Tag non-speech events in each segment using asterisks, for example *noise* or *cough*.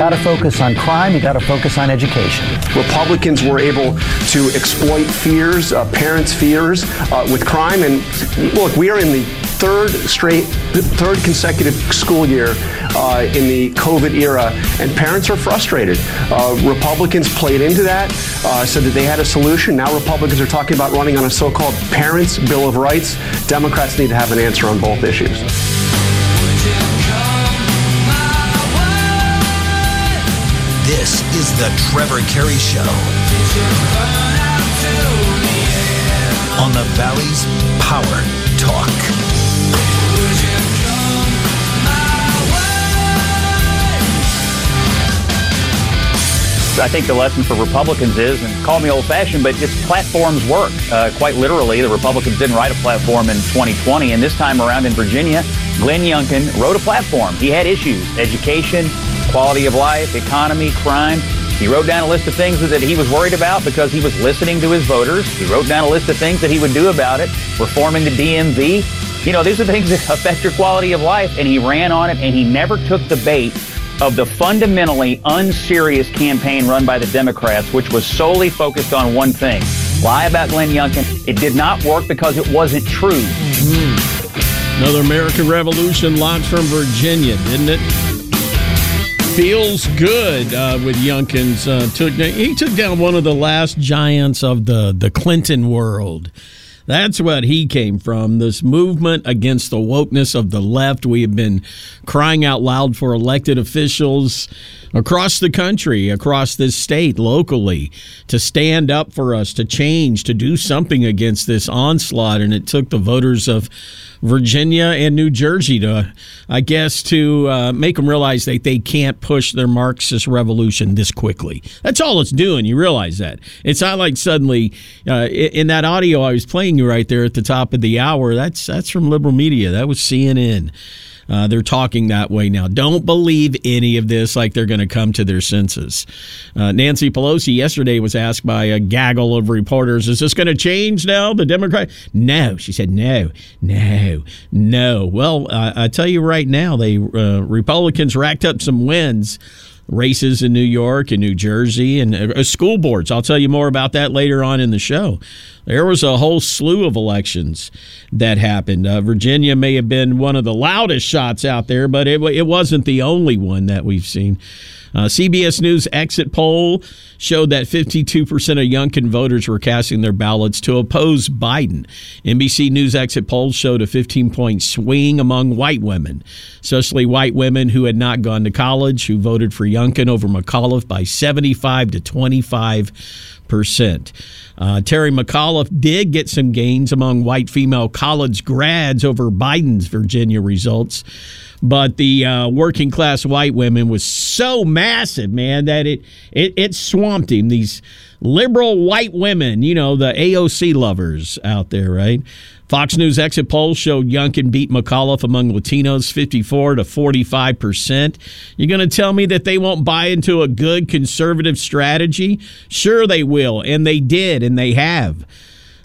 Got to focus on crime. You got to focus on education. Republicans were able to exploit fears, uh, parents' fears, uh, with crime. And look, we are in the third straight, third consecutive school year uh, in the COVID era, and parents are frustrated. Uh, Republicans played into that, uh, said that they had a solution. Now Republicans are talking about running on a so-called Parents' Bill of Rights. Democrats need to have an answer on both issues. This is the Trevor Carey Show on the Valley's Power Talk. I think the lesson for Republicans is, and call me old fashioned, but just platforms work. Uh, quite literally, the Republicans didn't write a platform in 2020, and this time around in Virginia, Glenn Youngkin wrote a platform. He had issues education, quality of life, economy, crime. He wrote down a list of things that he was worried about because he was listening to his voters. He wrote down a list of things that he would do about it, reforming the DMV. You know, these are things *laughs* that affect your quality of life, and he ran on it, and he never took the bait of the fundamentally unserious campaign run by the Democrats, which was solely focused on one thing lie about Glenn Youngkin. It did not work because it wasn't true. Hmm. Another American Revolution launched from Virginia, didn't it? Feels good uh, with Youngkin's. Uh, took he took down one of the last giants of the the Clinton world. That's what he came from. This movement against the wokeness of the left. We have been crying out loud for elected officials across the country, across this state, locally, to stand up for us, to change, to do something against this onslaught. And it took the voters of Virginia and New Jersey to, I guess, to uh, make them realize that they can't push their Marxist revolution this quickly. That's all it's doing. You realize that. It's not like suddenly, uh, in that audio I was playing you right there at the top of the hour, that's, that's from liberal media. That was CNN. Uh, they're talking that way now. Don't believe any of this like they're going to come to their senses. Uh, Nancy Pelosi yesterday was asked by a gaggle of reporters, is this going to change now, the Democrat? No. She said, no, no, no. Well, uh, I tell you right now, they uh, Republicans racked up some wins races in New York and New Jersey and uh, school boards. I'll tell you more about that later on in the show. There was a whole slew of elections that happened. Uh, Virginia may have been one of the loudest shots out there, but it, it wasn't the only one that we've seen. Uh, CBS News exit poll showed that 52% of Youngkin voters were casting their ballots to oppose Biden. NBC News exit polls showed a 15 point swing among white women, especially white women who had not gone to college, who voted for Youngkin over McAuliffe by 75 to 25 percent. Uh, Terry McAuliffe did get some gains among white female college grads over Biden's Virginia results, but the uh, working class white women was so massive, man, that it, it it swamped him. These liberal white women, you know, the AOC lovers out there, right? Fox News exit polls showed Youngkin beat McAuliffe among Latinos 54 to 45 percent. You're going to tell me that they won't buy into a good conservative strategy? Sure, they will, and they did, and they have.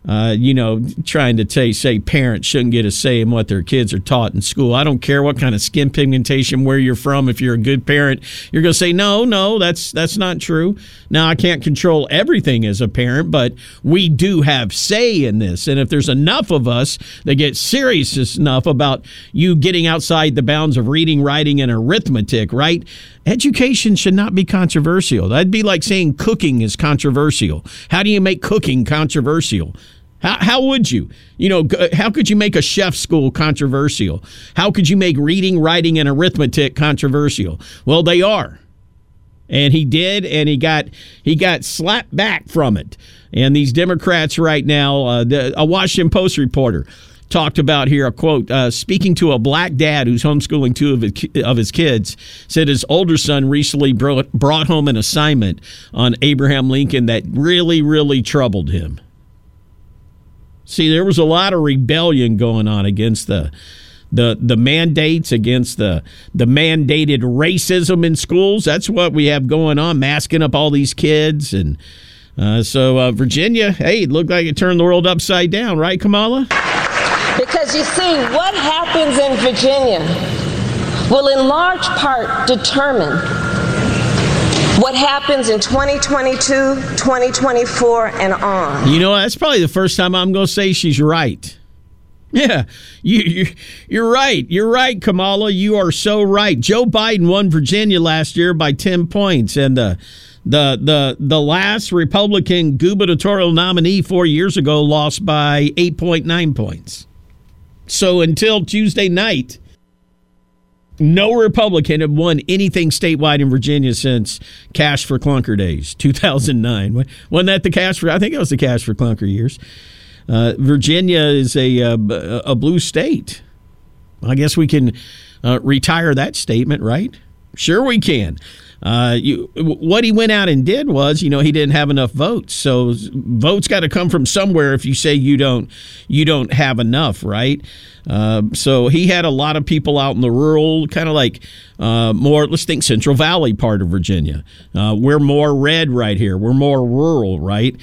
Uh, you know, trying to t- say parents shouldn't get a say in what their kids are taught in school. I don't care what kind of skin pigmentation, where you're from. If you're a good parent, you're going to say no, no, that's that's not true. Now I can't control everything as a parent, but we do have say in this. And if there's enough of us that get serious enough about you getting outside the bounds of reading, writing, and arithmetic, right? Education should not be controversial. That'd be like saying cooking is controversial. How do you make cooking controversial? How, how would you? You know, how could you make a chef school controversial? How could you make reading, writing, and arithmetic controversial? Well, they are. And he did, and he got he got slapped back from it. And these Democrats right now, uh, the, a Washington Post reporter, talked about here a quote uh, speaking to a black dad who's homeschooling two of his, of his kids said his older son recently brought, brought home an assignment on Abraham Lincoln that really really troubled him. See, there was a lot of rebellion going on against the the the mandates against the the mandated racism in schools. That's what we have going on, masking up all these kids and. Uh, so uh, Virginia, hey, it looked like it turned the world upside down, right, Kamala? Because you see, what happens in Virginia will in large part determine what happens in 2022, 2024, and on. You know, that's probably the first time I'm going to say she's right. Yeah, you, you, you're right. You're right, Kamala. You are so right. Joe Biden won Virginia last year by 10 points, and the the the the last Republican gubernatorial nominee four years ago lost by 8.9 points. So until Tuesday night, no Republican had won anything statewide in Virginia since Cash for Clunker days, 2009. Wasn't that the Cash for? I think it was the Cash for Clunker years. Uh, Virginia is a, a, a blue state. I guess we can uh, retire that statement, right? Sure, we can. Uh, you, what he went out and did was, you know, he didn't have enough votes. So votes got to come from somewhere. If you say you don't, you don't have enough, right? Uh, so he had a lot of people out in the rural, kind of like uh, more. Let's think Central Valley part of Virginia. Uh, we're more red right here. We're more rural, right?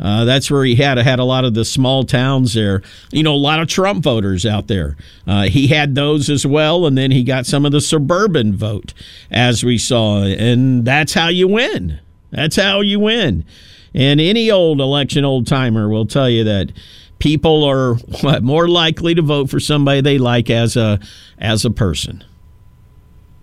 Uh, that's where he had had a lot of the small towns there. You know, a lot of Trump voters out there. Uh, he had those as well, and then he got some of the suburban vote, as we saw, and that's how you win. That's how you win. And any old election old timer will tell you that people are *laughs* what, more likely to vote for somebody they like as a as a person.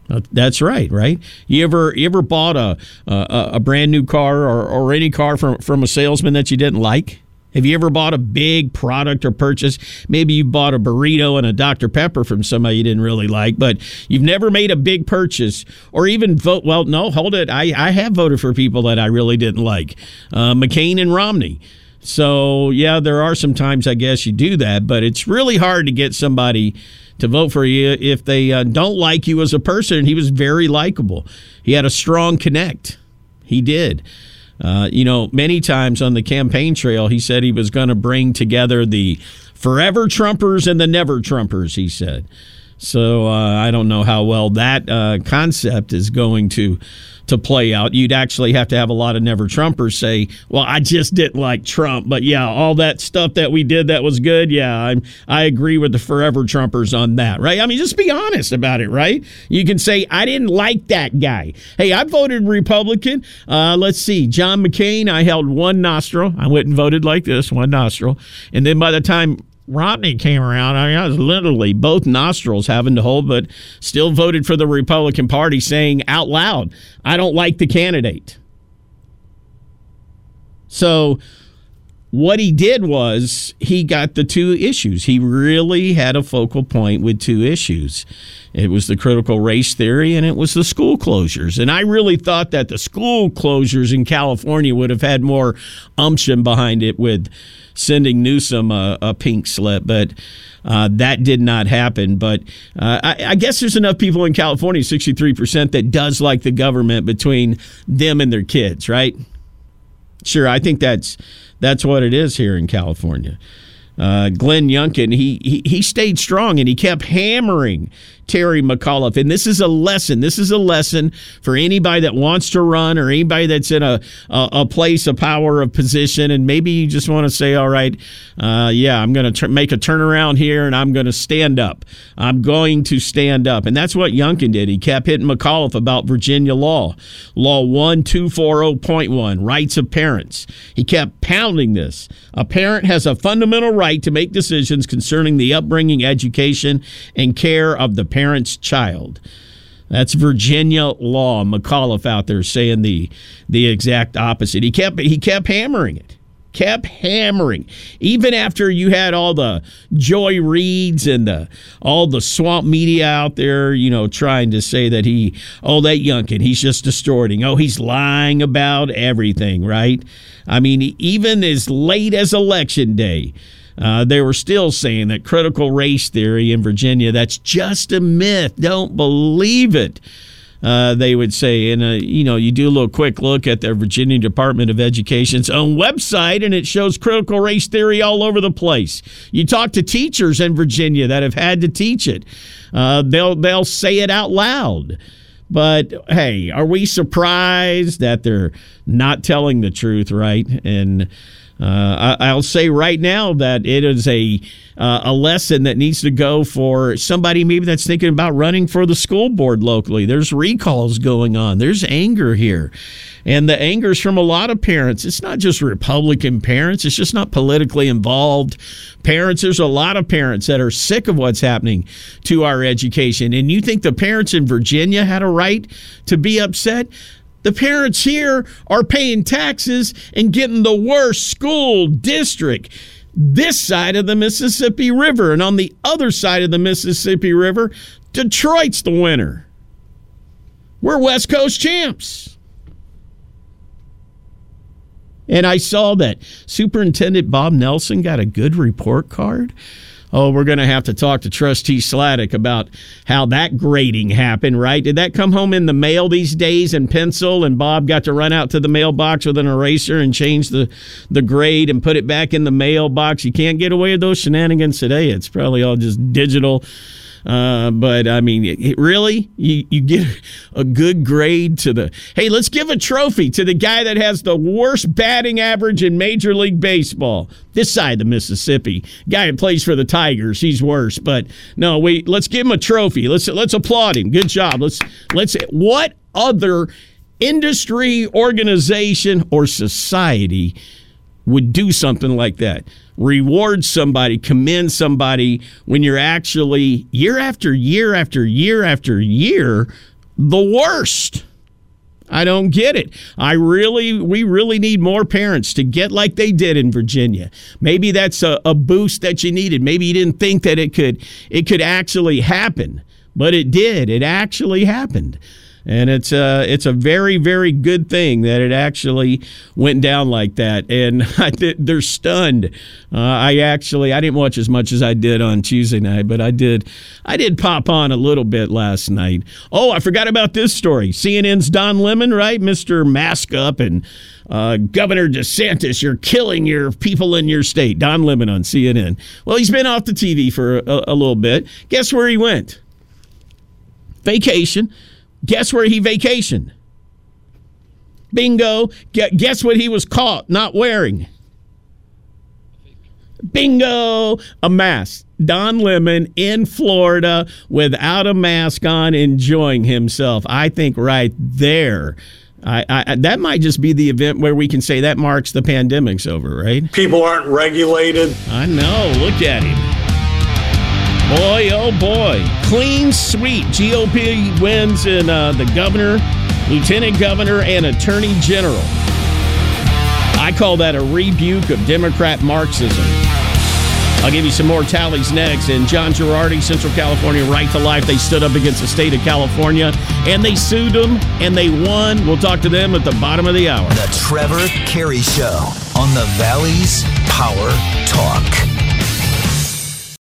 Uh, that's right, right? You ever you ever bought a a, a brand new car or, or any car from from a salesman that you didn't like? Have you ever bought a big product or purchase? Maybe you bought a burrito and a Dr. Pepper from somebody you didn't really like, but you've never made a big purchase or even vote. Well, no, hold it. I, I have voted for people that I really didn't like uh, McCain and Romney. So, yeah, there are some times I guess you do that, but it's really hard to get somebody to vote for you if they uh, don't like you as a person. He was very likable. He had a strong connect. He did. Uh, you know, many times on the campaign trail, he said he was going to bring together the forever Trumpers and the never Trumpers, he said. So uh, I don't know how well that uh, concept is going to to play out. You'd actually have to have a lot of never Trumpers say, "Well, I just didn't like Trump, but yeah, all that stuff that we did that was good. Yeah, I'm I agree with the forever Trumpers on that, right? I mean, just be honest about it, right? You can say I didn't like that guy. Hey, I voted Republican. Uh, let's see, John McCain. I held one nostril. I went and voted like this, one nostril, and then by the time Romney came around. I, mean, I was literally both nostrils having to hold, but still voted for the Republican Party, saying out loud, I don't like the candidate. So, what he did was he got the two issues. He really had a focal point with two issues. It was the critical race theory and it was the school closures. And I really thought that the school closures in California would have had more umption behind it with sending Newsom a, a pink slip, but uh, that did not happen. But uh, I, I, guess there's enough people in California, 63%, that does like the government between them and their kids, right? Sure, I think that's that's what it is here in California. Uh, Glenn Youngkin, he, he he stayed strong and he kept hammering Terry McAuliffe. And this is a lesson. This is a lesson for anybody that wants to run or anybody that's in a, a, a place of power of position. And maybe you just want to say, all right, uh, yeah, I'm going to tr- make a turnaround here and I'm going to stand up. I'm going to stand up. And that's what Youngkin did. He kept hitting McAuliffe about Virginia law, Law 1240.1, rights of parents. He kept pounding this. A parent has a fundamental right to make decisions concerning the upbringing, education, and care of the parent's child. That's Virginia law. McAuliffe out there saying the the exact opposite. He kept he kept hammering it. Kept hammering. Even after you had all the Joy Reids and the all the swamp media out there, you know, trying to say that he, oh, that Youngkin, he's just distorting. Oh, he's lying about everything, right? I mean, even as late as election day, uh, they were still saying that critical race theory in Virginia, that's just a myth. Don't believe it. Uh, they would say, and uh, you know, you do a little quick look at the Virginia Department of Education's own website, and it shows critical race theory all over the place. You talk to teachers in Virginia that have had to teach it; uh, they'll they'll say it out loud. But hey, are we surprised that they're not telling the truth, right? And uh, I, will say right now that it is a uh, a lesson that needs to go for somebody maybe that's thinking about running for the school board locally. There's recalls going on. There's anger here, and the anger is from a lot of parents. It's not just Republican parents. It's just not politically involved parents. There's a lot of parents that are sick of what's happening to our education, and you think the parents in Virginia had a right to be upset? The parents here are paying taxes and getting the worst school district this side of the Mississippi River. And on the other side of the Mississippi River, Detroit's the winner. We're West Coast champs. And I saw that Superintendent Bob Nelson got a good report card oh, we're going to have to talk to Trustee Slatic about how that grading happened, right? Did that come home in the mail these days in pencil and Bob got to run out to the mailbox with an eraser and change the, the grade and put it back in the mailbox? You can't get away with those shenanigans today. It's probably all just digital uh, but I mean, it, really, you, you get a good grade to the. Hey, let's give a trophy to the guy that has the worst batting average in Major League Baseball. This side of the Mississippi, guy that plays for the Tigers, he's worse. But no, we let's give him a trophy. Let's let's applaud him. Good job. Let's let's. What other industry, organization, or society would do something like that? reward somebody, commend somebody when you're actually year after year after year after year the worst. I don't get it. I really, we really need more parents to get like they did in Virginia. Maybe that's a, a, boost that you needed. Maybe you didn't think that it could, it could actually happen, but it did. It actually happened and it's a uh, it's a very very good thing that it actually went down like that. And *laughs* I th- they're stunned. Uh, I actually I didn't watch as much as I did on Tuesday night, but I did I did pop on a little bit last night. Oh, I forgot about this story. CNN's Don Lemon, right, Mister Mask Up and. Uh, Governor DeSantis, you're killing your people in your state. Don Lemon on CNN. Well, he's been off the TV for a, a little bit. Guess where he went? Vacation Guess where he vacationed? Bingo. Guess what he was caught not wearing? Bingo. A mask. Don Lemon in Florida without a mask on, enjoying himself. I think right there. I, I, that might just be the event where we can say that marks the pandemic's over, right? People aren't regulated. I know. Look at him. Boy, oh boy. Clean sweep. GOP wins in uh, the governor, lieutenant governor, and attorney general. I call that a rebuke of Democrat Marxism. I'll give you some more tallies next. And John Girardi, Central California Right to Life, they stood up against the state of California and they sued them and they won. We'll talk to them at the bottom of the hour. The Trevor Carey Show on the Valley's Power Talk.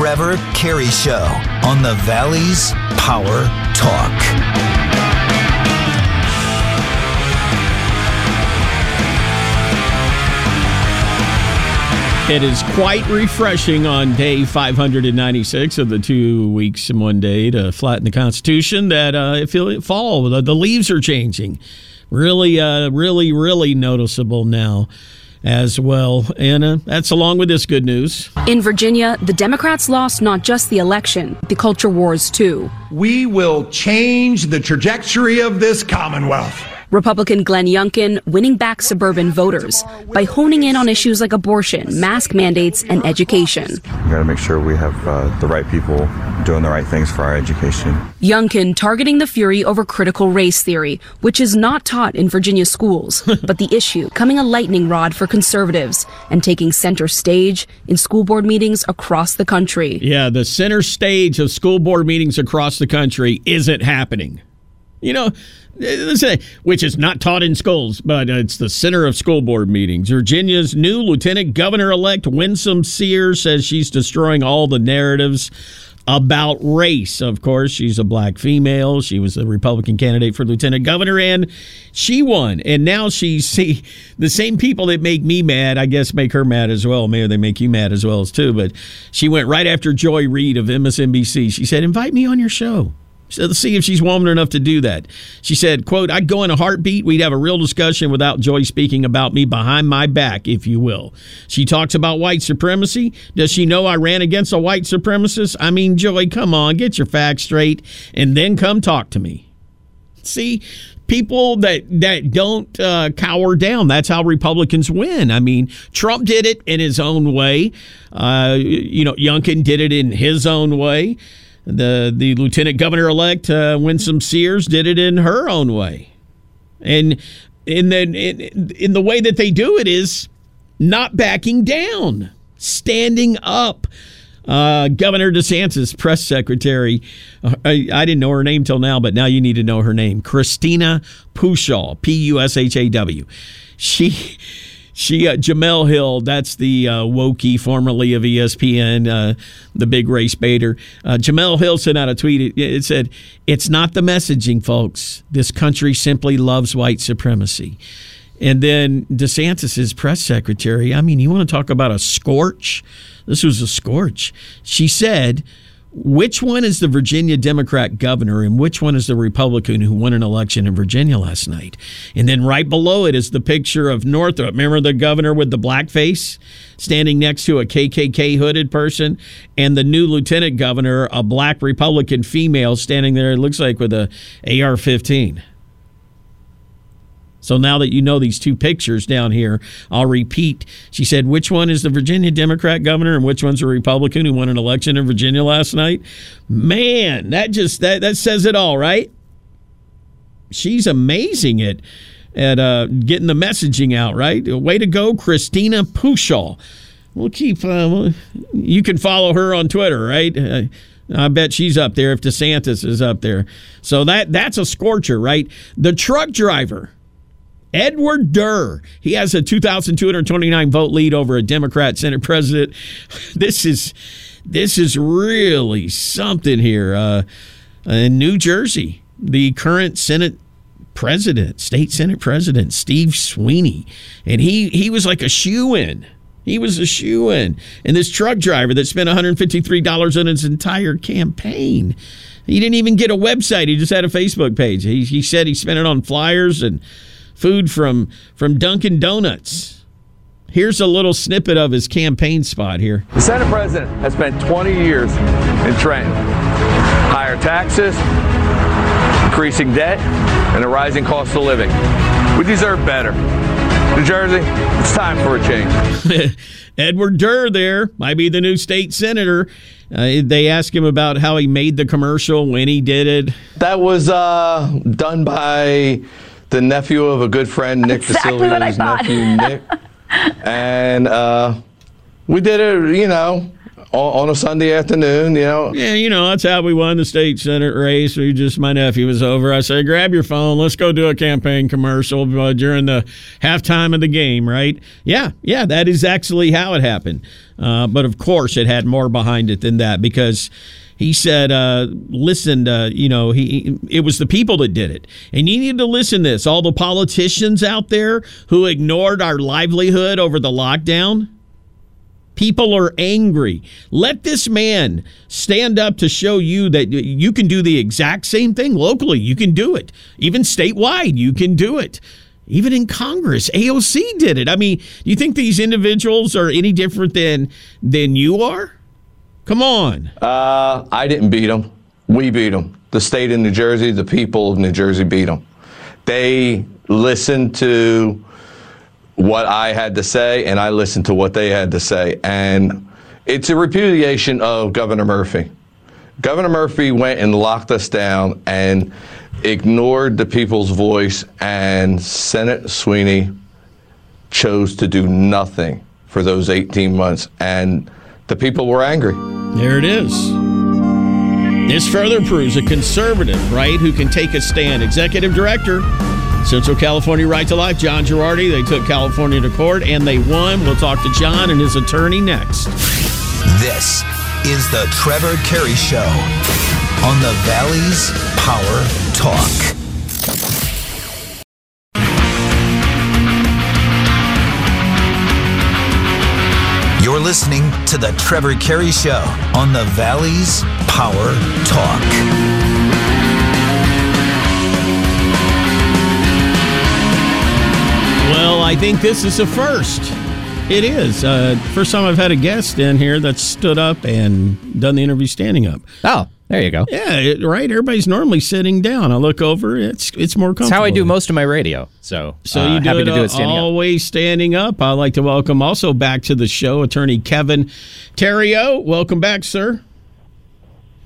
Trevor Carey Show on the Valley's Power Talk. It is quite refreshing on day 596 of the two weeks and one day to flatten the Constitution that uh, if it fall, the, the leaves are changing. Really, uh, really, really noticeable now as well. And uh, that's along with this good news. In Virginia, the Democrats lost not just the election, the culture wars too. We will change the trajectory of this Commonwealth. Republican Glenn Youngkin winning back suburban voters by honing in on issues like abortion, mask mandates, and education. We got to make sure we have uh, the right people doing the right things for our education. Youngkin targeting the fury over critical race theory, which is not taught in Virginia schools, *laughs* but the issue coming a lightning rod for conservatives and taking center stage in school board meetings across the country. Yeah, the center stage of school board meetings across the country isn't happening. You know, which is not taught in schools, but it's the center of school board meetings. Virginia's new Lieutenant Governor elect Winsome Sears says she's destroying all the narratives about race. Of course, she's a black female. She was the Republican candidate for lieutenant governor, and she won. And now she's see the same people that make me mad. I guess make her mad as well. Maybe they make you mad as well as too. But she went right after Joy Reid of MSNBC. She said, "Invite me on your show." Let's see if she's woman enough to do that. She said, quote, I'd go in a heartbeat. We'd have a real discussion without Joy speaking about me behind my back, if you will. She talks about white supremacy. Does she know I ran against a white supremacist? I mean, Joy, come on, get your facts straight and then come talk to me. See, people that that don't uh, cower down. That's how Republicans win. I mean, Trump did it in his own way. Uh, you know, Youngkin did it in his own way. The the lieutenant governor elect uh, Winsome Sears did it in her own way, and in the in, in the way that they do it is not backing down, standing up. Uh, Governor DeSantis, press secretary. Uh, I, I, didn't know her name till now, but now you need to know her name. Christina Pushaw, P U S H A W. She she uh, Jemele Hill, that's the uh, Wokey, formerly of ESPN, uh, the big race baiter. Uh, Jemele Hill sent out a tweet. It, it, said, "It's not the messaging, folks. This country simply loves white supremacy." And then DeSantis's press secretary. I mean, you want to talk about a scorch? This was a scorch. She said which one is the Virginia Democrat governor and which one is the Republican who won an election in Virginia last night? And then right below it is the picture of Northam. Remember the governor with the black face standing next to a KKK hooded person? And the new lieutenant governor, a black Republican female standing there, it looks like with a AR 15. So now that you know these two pictures down here, I'll repeat. She said, which one is the Virginia Democrat governor and which one's a Republican who won an election in Virginia last night? Man, that just that that says it all, right? She's amazing at at uh, getting the messaging out, right? Way to go, Christina Pushaw. We'll keep. Uh, you can follow her on Twitter, right? Uh, I bet she's up there if DeSantis is up there. So that that's a scorcher, right? The truck driver Edward Durr. He has a 2,229 vote lead over a Democrat Senate president. *laughs* This is this is really something here. Uh, in New Jersey, the current Senate president, state Senate president, Steve Sweeney, and he he was like a shoe in. He was a shoe in. And this truck driver that spent $153 on his entire campaign. He didn't even get a website. He just had a Facebook page. He, he said he spent it on flyers and food from from Dunkin' Donuts. Here's a little snippet of his campaign spot here. The Senate president has spent 20 years in Trenton. Higher taxes, increasing debt, and a rising cost of living. We deserve better. New Jersey, it's time for a change. *laughs* Edward Durr there might be the new state senator. Uh, they asked him about how he made the commercial, when he did it. That was uh, done by the nephew of a good friend, Nick exactly Facilio's nephew, Nick. and uh, we did it, you know, on a Sunday afternoon, you know. Yeah, you know, that's how we won the state senate race. We just, my nephew was over. I said, grab your phone. Let's go do a campaign commercial uh, during the halftime of the game, right? Yeah, yeah, that is actually how it happened. Uh, but of course, it had more behind it than that because he said, uh, "Listen, uh, you know, he it was the people that did it, and you need to listen to this. All the politicians out there who ignored our livelihood over the lockdown." People are angry. Let this man stand up to show you that you can do the exact same thing locally. You can do it. Even statewide, you can do it. Even in Congress, AOC did it. I mean, do you think these individuals are any different than than you are? Come on. Uh, I didn't beat them. We beat them. The state of New Jersey, the people of New Jersey beat them. They listened to what I had to say, and I listened to what they had to say. And it's a repudiation of Governor Murphy. Governor Murphy went and locked us down and ignored the people's voice, and Senate Sweeney chose to do nothing for those 18 months. And the people were angry. There it is. This further proves a conservative, right, who can take a stand. Executive Director, Central California Right to Life, John Girardi. They took California to court and they won. We'll talk to John and his attorney next. This is the Trevor Carey Show on the Valley's Power Talk. Listening to the Trevor Carey Show on the Valley's Power Talk. Well, I think this is a first. It is. Uh, first time I've had a guest in here that stood up and done the interview standing up. Oh, there you go. Yeah, it, right. Everybody's normally sitting down. I look over. It's it's more comfortable. That's how I do most of my radio. So, So uh, you do happy it, to do it standing up. always standing up. I'd like to welcome also back to the show attorney Kevin Terrio. Welcome back, sir.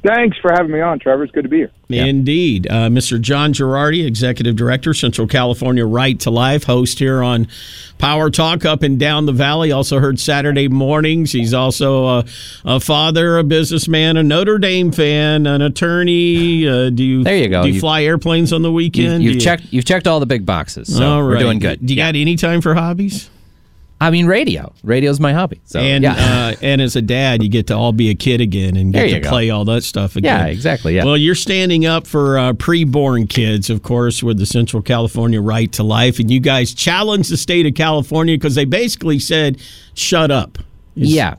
Thanks for having me on, Trevor. It's good to be here. Indeed. Uh, Mr. John Girardi, Executive Director, Central California Right to Life, host here on Power Talk up and down the valley. Also heard Saturday mornings. He's also a, a father, a businessman, a Notre Dame fan, an attorney. Uh, do you There you go. Do you You- fly airplanes on the weekend? you've you- checked. You've checked all the big boxes. So All we're doing good. Do you got any time for hobbies? I mean, radio. Radio's my hobby. So and yeah. uh, and as a dad, you get to all be a kid again and get to go. play all that stuff again. Yeah, exactly, yeah. Well, you're standing up for uh, preborn kids, of course, with the Central California Right to Life, and you guys challenged the state of California because they basically said, "Shut up." Is- Yeah.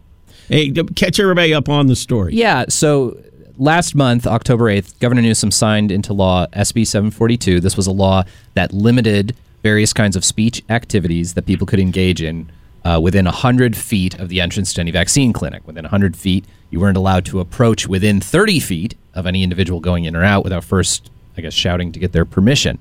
Hey, catch everybody up on the story. Yeah. So last month, October 8th, Governor Newsom signed into law SB 742. This was a law that limited various kinds of speech activities that people could engage in uh, within 100 feet of the entrance to any vaccine clinic. Within 100 feet, you weren't allowed to approach within 30 feet of any individual going in or out without first, I guess, shouting to get their permission.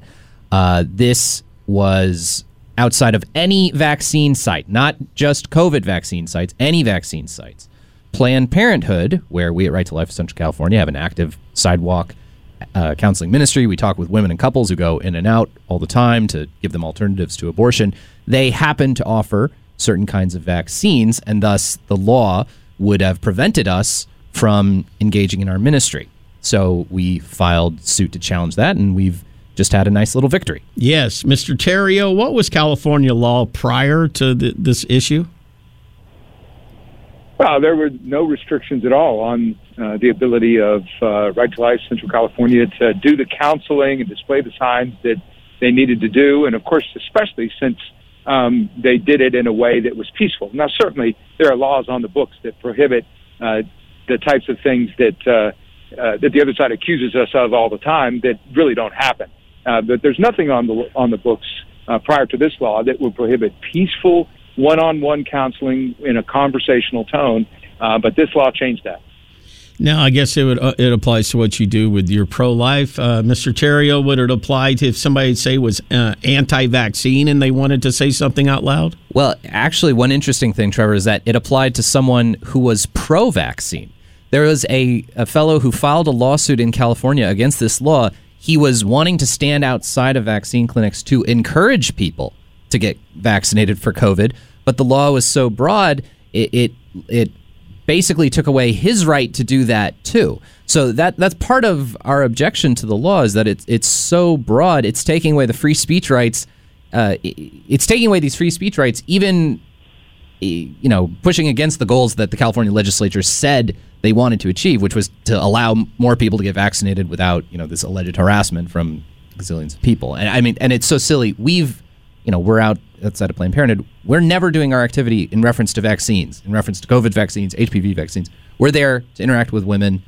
Uh, this was outside of any vaccine site, not just COVID vaccine sites, any vaccine sites. Planned Parenthood, where we at Right to Life Central California have an active sidewalk uh, counseling ministry. We talk with women and couples who go in and out all the time to give them alternatives to abortion. They happen to offer certain kinds of vaccines, and thus the law would have prevented us from engaging in our ministry. So we filed suit to challenge that, and we've just had a nice little victory. Yes, Mr. Terrio, what was California law prior to th- this issue? Well, there were no restrictions at all on uh, the ability of uh, Right to Life Central California to do the counseling and display the signs that they needed to do, and of course, especially since um, they did it in a way that was peaceful. Now, certainly, there are laws on the books that prohibit uh, the types of things that uh, uh, that the other side accuses us of all the time that really don't happen. Uh, but there's nothing on the on the books uh, prior to this law that would prohibit peaceful one-on-one counseling in a conversational tone. Uh, but this law changed that. Now, I guess it would uh, it applies to what you do with your pro life, uh, Mr. Terrio. Would it apply to if somebody say was uh, anti-vaccine and they wanted to say something out loud? Well, actually, one interesting thing, Trevor, is that it applied to someone who was pro vaccine. There was a, a fellow who filed a lawsuit in California against this law. He was wanting to stand outside of vaccine clinics to encourage people to get vaccinated for COVID, but the law was so broad, it, it, it basically took away his right to do that too. So that that's part of our objection to the law is that it's it's so broad. It's taking away the free speech rights. Uh, it's taking away these free speech rights, even you know, pushing against the goals that the California legislature said they wanted to achieve, which was to allow more people to get vaccinated without you know this alleged harassment from gazillions of people. And I mean, and it's so silly. We've you know we're out outside of Planned Parenthood, we're never doing our activity in reference to vaccines, in reference to COVID vaccines, HPV vaccines. We're there to interact with women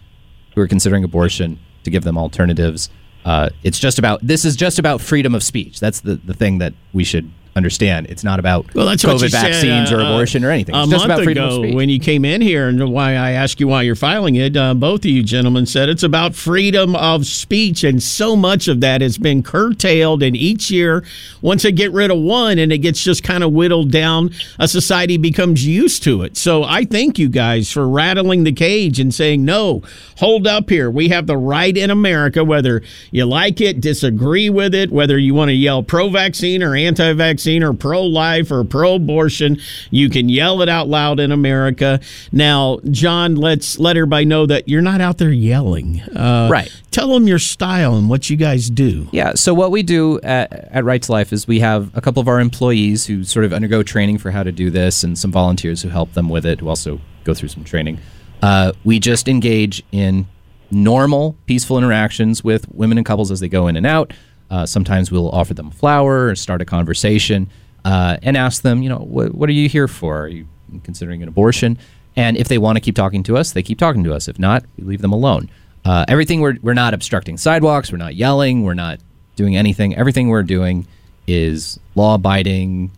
who are considering abortion, to give them alternatives. Uh, it's just about this is just about freedom of speech. That's the, the thing that we should understand. It's not about Well, that's COVID vaccines said, or uh, abortion or anything. A It's just month about freedom of ago, speech. when you came in here, and why I asked you why you're filing it, uh, both of you gentlemen said it's about freedom of speech, and so much of that has been curtailed. And each year, once they get rid of one, and it gets just kind of whittled down, a society becomes used to it. So I thank you guys for rattling the cage and saying, "No, hold up here. We have the right in America, whether you like it, disagree with it, whether you want to yell pro-vaccine or anti-vaccine or pro-life or pro-abortion, you can yell it out loud in America." Now, John, let's let everybody know that you're not out there yelling. Uh, Right. Tell them your style and what you guys do. Yeah. So what we do at, at Right to Life is we have a couple of our employees who sort of undergo training for how to do this, and some volunteers who help them with it, who also go through some training. Uh, we just engage in normal, peaceful interactions with women and couples as they go in and out. Uh, sometimes we'll offer them a flower or start a conversation uh, and ask them, you know, what, what are you here for? Are you considering an abortion? And if they want to keep talking to us, they keep talking to us. If not, we leave them alone. Uh, everything we're, we're not obstructing sidewalks, we're not yelling, we're not doing anything. Everything we're doing is law abiding,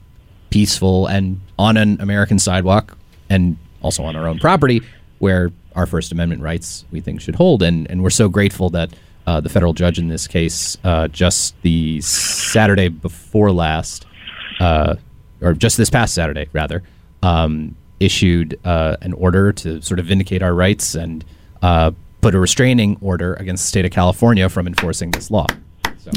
peaceful, and on an American sidewalk and also on our own property where our First Amendment rights we think should hold. And, and we're so grateful that uh, the federal judge in this case, uh, just the Saturday before last, uh, or just this past Saturday, rather, um, issued uh, an order to sort of vindicate our rights and uh, put a restraining order against the state of California from enforcing this law.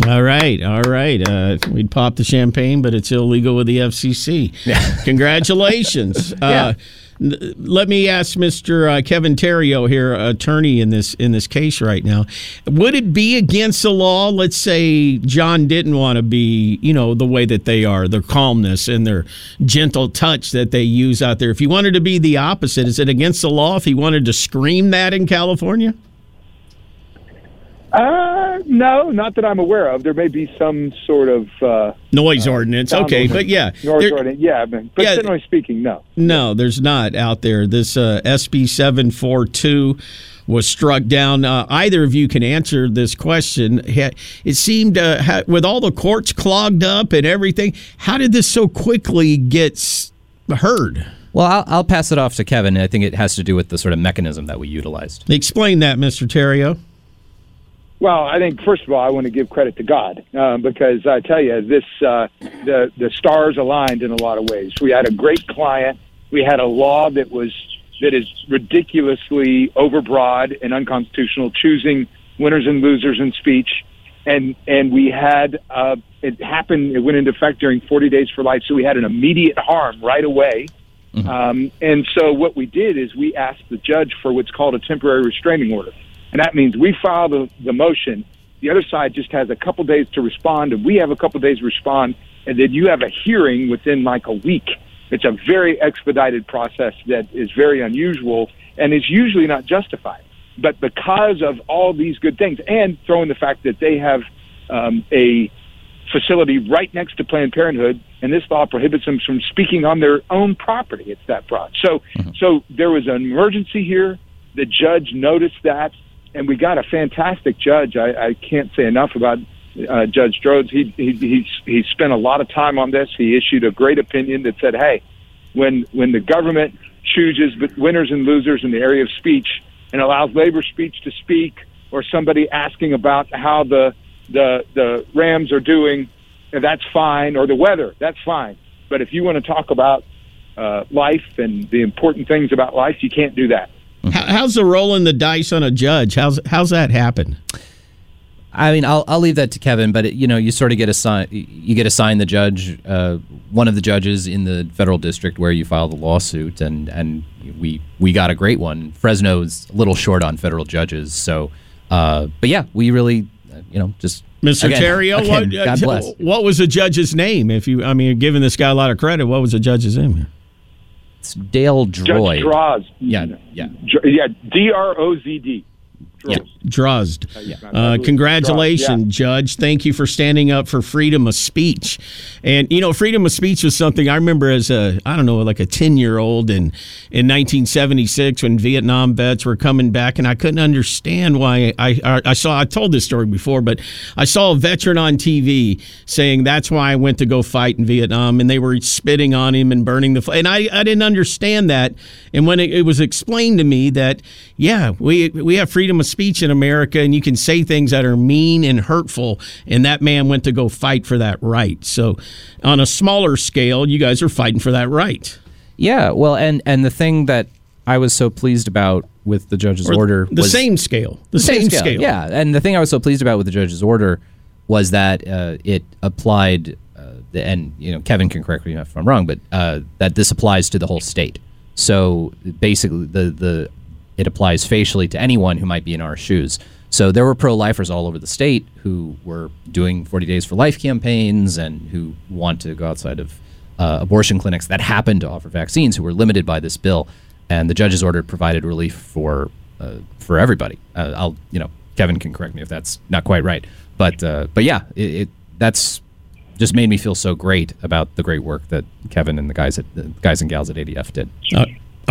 All right, all right. Uh, we'd pop the champagne, but it's illegal with the FCC. Yeah. Congratulations. *laughs* uh, n- let me ask Mr. Uh, Kevin Terrio here, attorney in this in this case right now. Would it be against the law? Let's say John didn't want to be, you know, the way that they are, their calmness and their gentle touch that they use out there. If he wanted to be the opposite, is it against the law if he wanted to scream that in California? Uh, no, not that I'm aware of. There may be some sort of uh, Noise ordinance. Okay, but yeah. noise there- ordinance. Yeah, but, but Yeah. generally speaking, no. No, there's not out there. This uh, SB 742 was struck down. Uh, either of you can answer this question. Ha- It seemed, uh, ha- with all the courts clogged up and everything, how did this so quickly get heard? Well, I'll, I'll pass it off to Kevin. I think it has to do with the sort of mechanism that we utilized. Explain that, Mr. Terrio. Well, I think first of all, I want to give credit to God uh, because I tell you, this uh, the the stars aligned in a lot of ways. We had a great client. We had a law that was that is ridiculously overbroad and unconstitutional, choosing winners and losers in speech, and and we had uh, it happened. It went into effect during 40 days for life, so we had an immediate harm right away. Um, and so what we did is we asked the judge for what's called a temporary restraining order. And that means we file the, the motion. The other side just has a couple days to respond, and we have a couple days to respond, and then you have a hearing within like a week. It's a very expedited process that is very unusual and is usually not justified. But because of all these good things, and throwing the fact that they have um, a facility right next to Planned Parenthood, and this law prohibits them from speaking on their own property. It's that broad. So, so there was an emergency here. The judge noticed that, and we got a fantastic judge. I, I can't say enough about uh, Judge Drozd. He, he he he spent a lot of time on this. He issued a great opinion that said, "Hey, when when the government chooses winners and losers in the area of speech and allows labor speech to speak, or somebody asking about how the the the Rams are doing, that's fine, or the weather, that's fine. But if you want to talk about uh, life and the important things about life, you can't do that. How, how's the rolling the dice on a judge? How's how's that happen? I mean, I'll, I'll leave that to Kevin, but you know, you sort of get assigned, you get assigned the judge, uh, one of the judges in the federal district where you file the lawsuit, and and we we got a great one. Fresno's a little short on federal judges, so, uh, but yeah, we really, you know, just Mr. again- Terrio, again, what, uh, God bless. what was the judge's name? If you, I mean, you're giving this guy a lot of credit. What was the judge's name? It's Dale Judge Drozd. Yeah, yeah. Yeah, D R O Z D. Yeah. Drozd. Uh, Uh, congratulations, Drozd, Judge. Thank you for standing up for freedom of speech. And you know, freedom of speech was something I remember as a I don't know, like a ten year old in in 1976 when Vietnam vets were coming back, and I couldn't understand why I I, I saw I told this story before, but I saw a veteran on TV saying that's why I went to go fight in Vietnam, and they were spitting on him and burning the flag, and I I didn't understand that. And when it, it was explained to me that yeah, we we have freedom of speech in America, and you can say things that are mean and hurtful, and that man went to go fight for that right. So, on a smaller scale, you guys are fighting for that right. Yeah, well, and and the thing that I was so pleased about with the judge's Or order the same scale, the, same, scale. Yeah, and the thing I was so pleased about with the judge's order was that uh, it applied, uh, the, and you know, Kevin can correct me if I'm wrong, but uh, that this applies to the whole state. So basically, the the it applies facially to anyone who might be in our shoes. So there were pro-lifers all over the state who were doing 40 Days for Life campaigns and who want to go outside of uh, abortion clinics that happen to offer vaccines who were limited by this bill. And the judge's order provided relief for uh, for everybody. Uh, I'll you know Kevin can correct me if that's not quite right, but uh, but yeah, it, it that's just made me feel so great about the great work that Kevin and the guys at the guys and gals at ADF did.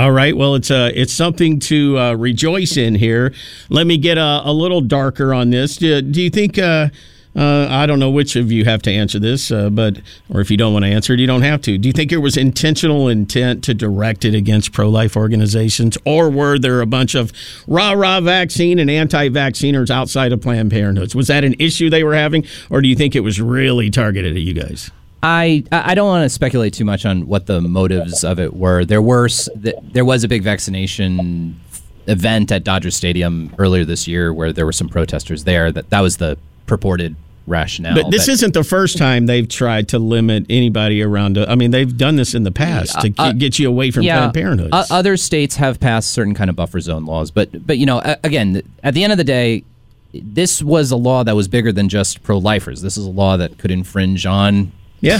All right. Well, it's uh, it's something to uh, rejoice in here. Let me get a, a little darker on this. Do, do you think? Uh, uh, I don't know which of you have to answer this, uh, but or if you don't want to answer it, you don't have to. Do you think there was intentional intent to direct it against pro-life organizations, or were there a bunch of rah-rah vaccine and anti-vacciners outside of Planned Parenthood? Was that an issue they were having, or do you think it was really targeted at you guys? I I don't want to speculate too much on what the motives of it were. There were there was a big vaccination event at Dodger Stadium earlier this year where there were some protesters there. That that was the purported rationale. But this isn't the first time they've tried to limit anybody around. I mean, they've done this in the past to Uh, get- you away from Planned Parenthood. o- other states have passed certain kind of buffer zone laws, but but you know, again, at the end of the day, this was a law that was bigger than just pro-lifers. This is a law that could infringe on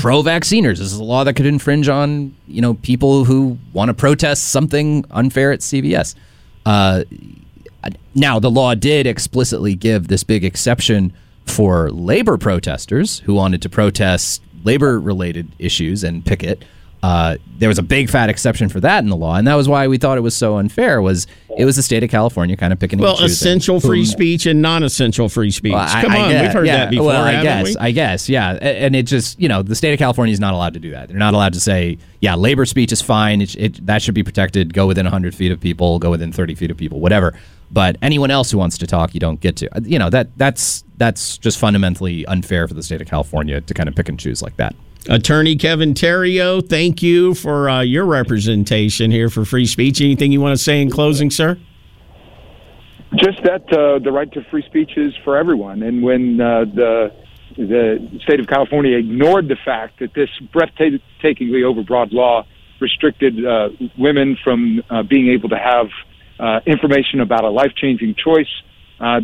pro-vacciners. This is a law that could infringe on you know people who want to protest something unfair at CVS. Uh, now, the law did explicitly give this big exception for labor protesters who wanted to protest labor-related issues and picket. Uh, there was a big fat exception for that in the law, and that was why we thought it was so unfair. Was it was the state of California kind of picking well, choosing essential free whom- speech and non-essential free speech. Well, I- Come on, guess- we've heard yeah, that before. Well, I guess, we? I guess, yeah. And it just, you know, the state of California is not allowed to do that. They're not allowed to say, yeah, labor speech is fine. It, it, that should be protected. Go within 100 feet of people. Go within 30 feet of people. Whatever. But anyone else who wants to talk, you don't get to. You know that that's that's just fundamentally unfair for the state of California to kind of pick and choose like that. Attorney Kevin Theriot, thank you for uh, your representation here for free speech. Anything you want to say in closing, sir? Just that uh, the right to free speech is for everyone, and when uh, the the state of California ignored the fact that this breathtakingly overbroad law restricted uh, women from uh, being able to have uh, information about a life changing choice,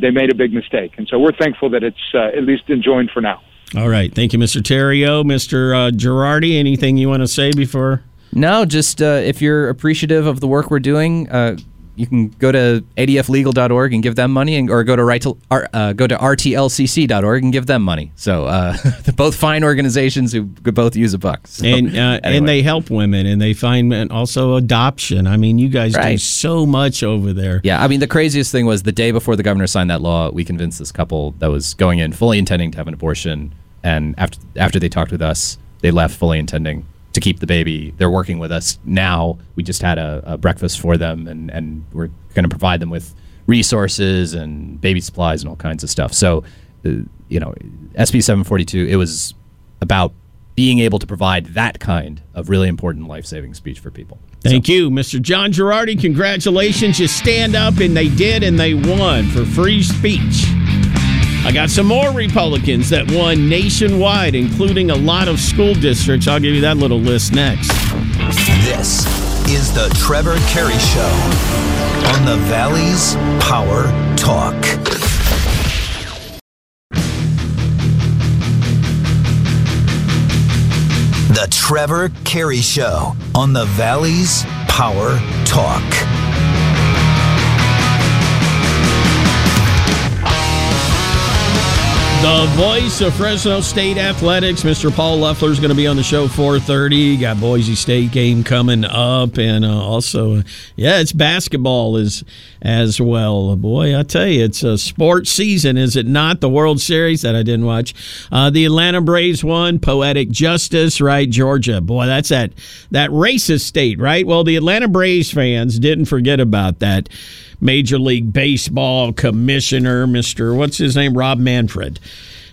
they made a big mistake, and so we're thankful that it's at least enjoined for now. All right. Thank you, Mr. Theriot. Mr. Uh, Gerardi, anything you want to say before? No, just uh, if you're appreciative of the work we're doing, uh, you can go to adflegal.org and give them money, and, or go to right to, uh, go to rtlcc.org and give them money. So uh, *laughs* both fine organizations who could both use a buck. So, and uh, and they help women, and they find and also adoption. I mean, you guys do so much over there. Yeah, I mean, the craziest thing was the day before the governor signed that law, we convinced this couple that was going in fully intending to have an abortion, and after after they talked with us, they left fully intending to keep the baby. They're working with us now. We just had a, a breakfast for them, and and we're going to provide them with resources and baby supplies and all kinds of stuff. So, uh, you know, SB 742, it was about being able to provide that kind of really important life saving speech for people. Thank you, Mr. John Gerardi. Congratulations. You stand up, and they did, and they won for free speech. I got some more Republicans that won nationwide, including a lot of school districts. I'll give you that little list next. This is the Trevor Carey Show on the Valley's Power Talk. The Trevor Carey Show on the Valley's Power Talk. The voice of Fresno State Athletics, Mr. Paul Loeffler, is going to be on the show 4:30. Got Boise State game coming up, and uh, also, uh, yeah, it's basketball is as well. Boy, I tell you, it's a sports season, is it not? The World Series that I didn't watch. Uh, the Atlanta Braves won. Poetic justice, right? Georgia, boy, that's that that racist state, right? Well, the Atlanta Braves fans didn't forget about that. Major League Baseball commissioner, Mr. What's his name? Rob Manfred.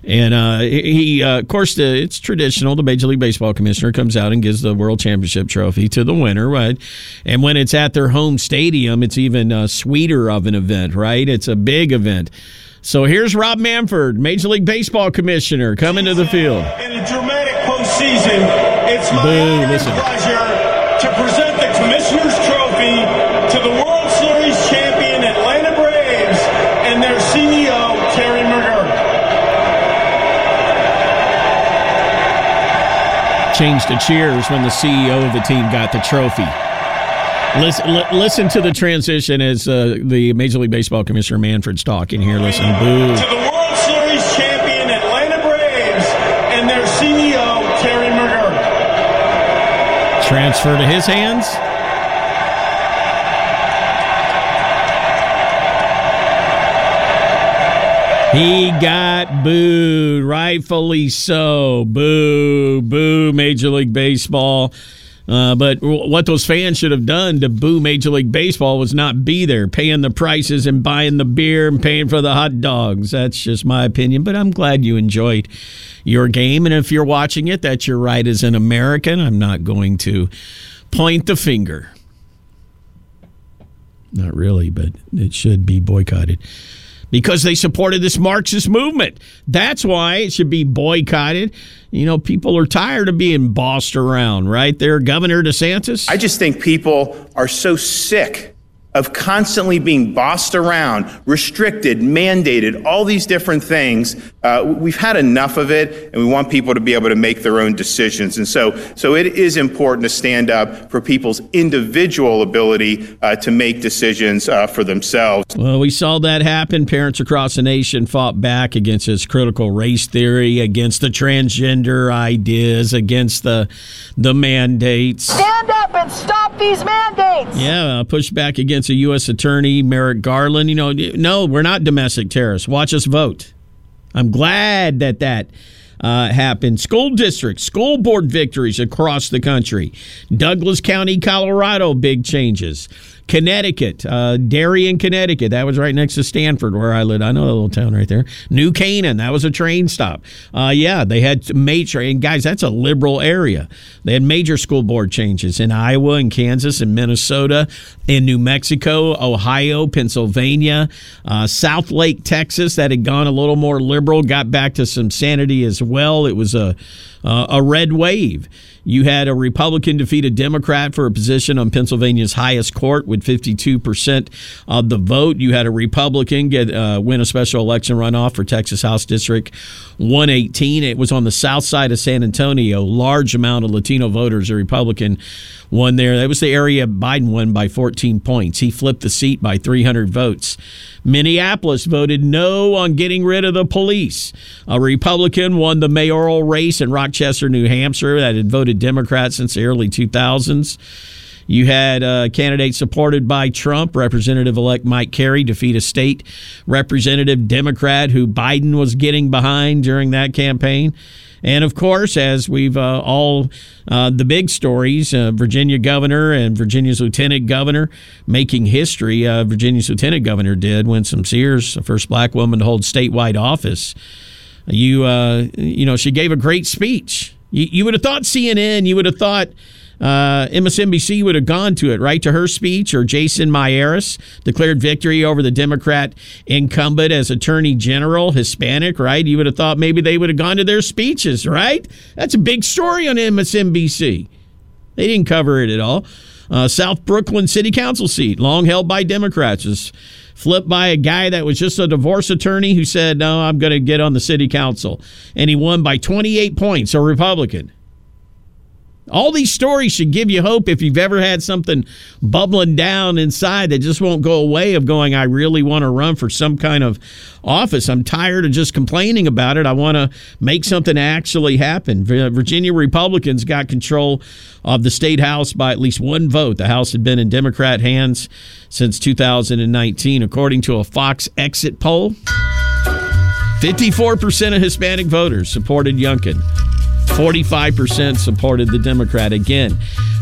And uh, he, uh, of course, the, it's traditional. The Major League Baseball commissioner comes out and gives the World Championship trophy to the winner, right? And when it's at their home stadium, it's even uh, sweeter of an event, right? It's a big event. So here's Rob Manfred, Major League Baseball commissioner, coming to the field. In a dramatic postseason, it's my Boo, pleasure to present Changed to cheers when the CEO of the team got the trophy. Listen, li- listen to the transition as uh, the Major League Baseball commissioner Manfred's talking here. Listen, boo. To the World Series champion Atlanta Braves and their CEO, Terry McGuirk. Transfer to his hands. He got booed, rightfully so. Boo, boo, Major League Baseball. Uh, but what those fans should have done to boo Major League Baseball was not be there, paying the prices and buying the beer and paying for the hot dogs. That's just my opinion. But I'm glad you enjoyed your game. And if you're watching it, that's your right as an American. I'm not going to point the finger. Not really, but it should be boycotted because they supported this Marxist movement. That's why it should be boycotted. You know, people are tired of being bossed around, right? There, Governor DeSantis. I just think people are so sick of constantly being bossed around, restricted, mandated, all these different things. Uh, we've had enough of it, and we want people to be able to make their own decisions. And so, so it is important to stand up for people's individual ability uh, to make decisions uh, for themselves. Well, we saw that happen. Parents across the nation fought back against this critical race theory, against the transgender ideas, against the the mandates. Stand up and stop these mandates. Yeah, uh, push back against a U.S. Attorney Merrick Garland. You know, no, we're not domestic terrorists. Watch us vote. I'm glad that that uh, happened. School districts, school board victories across the country. Douglas County, Colorado, big changes. Connecticut, uh, Darien, Connecticut. That was right next to Stamford, where I live. I know that little town right there. New Canaan, that was a train stop. Uh, yeah, they had major, and guys, that's a liberal area. They had major school board changes in Iowa and Kansas and Minnesota, in New Mexico, Ohio, Pennsylvania, uh, South Lake, Texas, that had gone a little more liberal, got back to some sanity as well. It was a uh, a red wave. You had a Republican defeat a Democrat for a position on Pennsylvania's highest court with 52% of the vote. You had a Republican get uh, win a special election runoff for Texas House District 118. It was on the south side of San Antonio. Large amount of Latino voters, a Republican won there. That was the area Biden won by 14 points. He flipped the seat by 300 votes. Minneapolis voted no on getting rid of the police. A Republican won the mayoral race in Rochester, New Hampshire, that had voted Democrat since the early 2000s. You had a candidate supported by Trump, Representative elect Mike Carey, defeat a state representative Democrat who Biden was getting behind during that campaign. And of course, as we've uh, all, uh, the big stories uh, Virginia governor and Virginia's lieutenant governor making history. Uh, Virginia's lieutenant governor did Winsome Sears, the first black woman to hold statewide office. You, uh, you know, she gave a great speech. You, you would have thought CNN, you would have thought uh, MSNBC would have gone to it, right? To her speech, or Jason Miyares declared victory over the Democrat incumbent as Attorney General, Hispanic, right? You would have thought maybe they would have gone to their speeches, right? That's a big story on MSNBC. They didn't cover it at all. Uh, South Brooklyn City Council seat, long held by Democrats, was flipped by a guy that was just a divorce attorney who said, No, I'm going to get on the city council. And he won by 28 points, a Republican. All these stories should give you hope if you've ever had something bubbling down inside that just won't go away of going, I really want to run for some kind of office. I'm tired of just complaining about it. I want to make something actually happen. Virginia Republicans got control of the state house by at least one vote. The house had been in Democrat hands since 2019, according to a Fox exit poll. 54% of Hispanic voters supported Youngkin. 45% supported the Democrat again.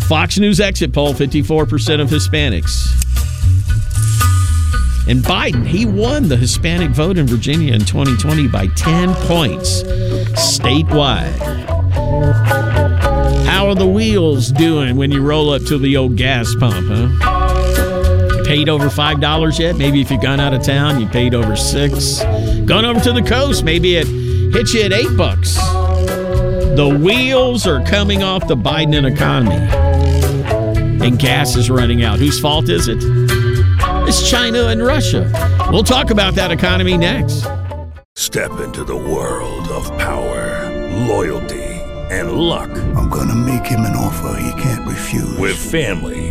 Fox News exit poll 54% of Hispanics. And Biden, he won the Hispanic vote in Virginia in 2020 by 10 points statewide. How are the wheels doing when you roll up to the old gas pump, huh? Paid over $5 yet? Maybe if you've gone out of town, you paid over 6. Gone over to the coast, maybe it hits you at 8 bucks. The wheels are coming off the Biden economy. And gas is running out. Whose fault is it? It's China and Russia. We'll talk about that economy next. Step into the world of power, loyalty, and luck. I'm going to make him an offer he can't refuse. With family,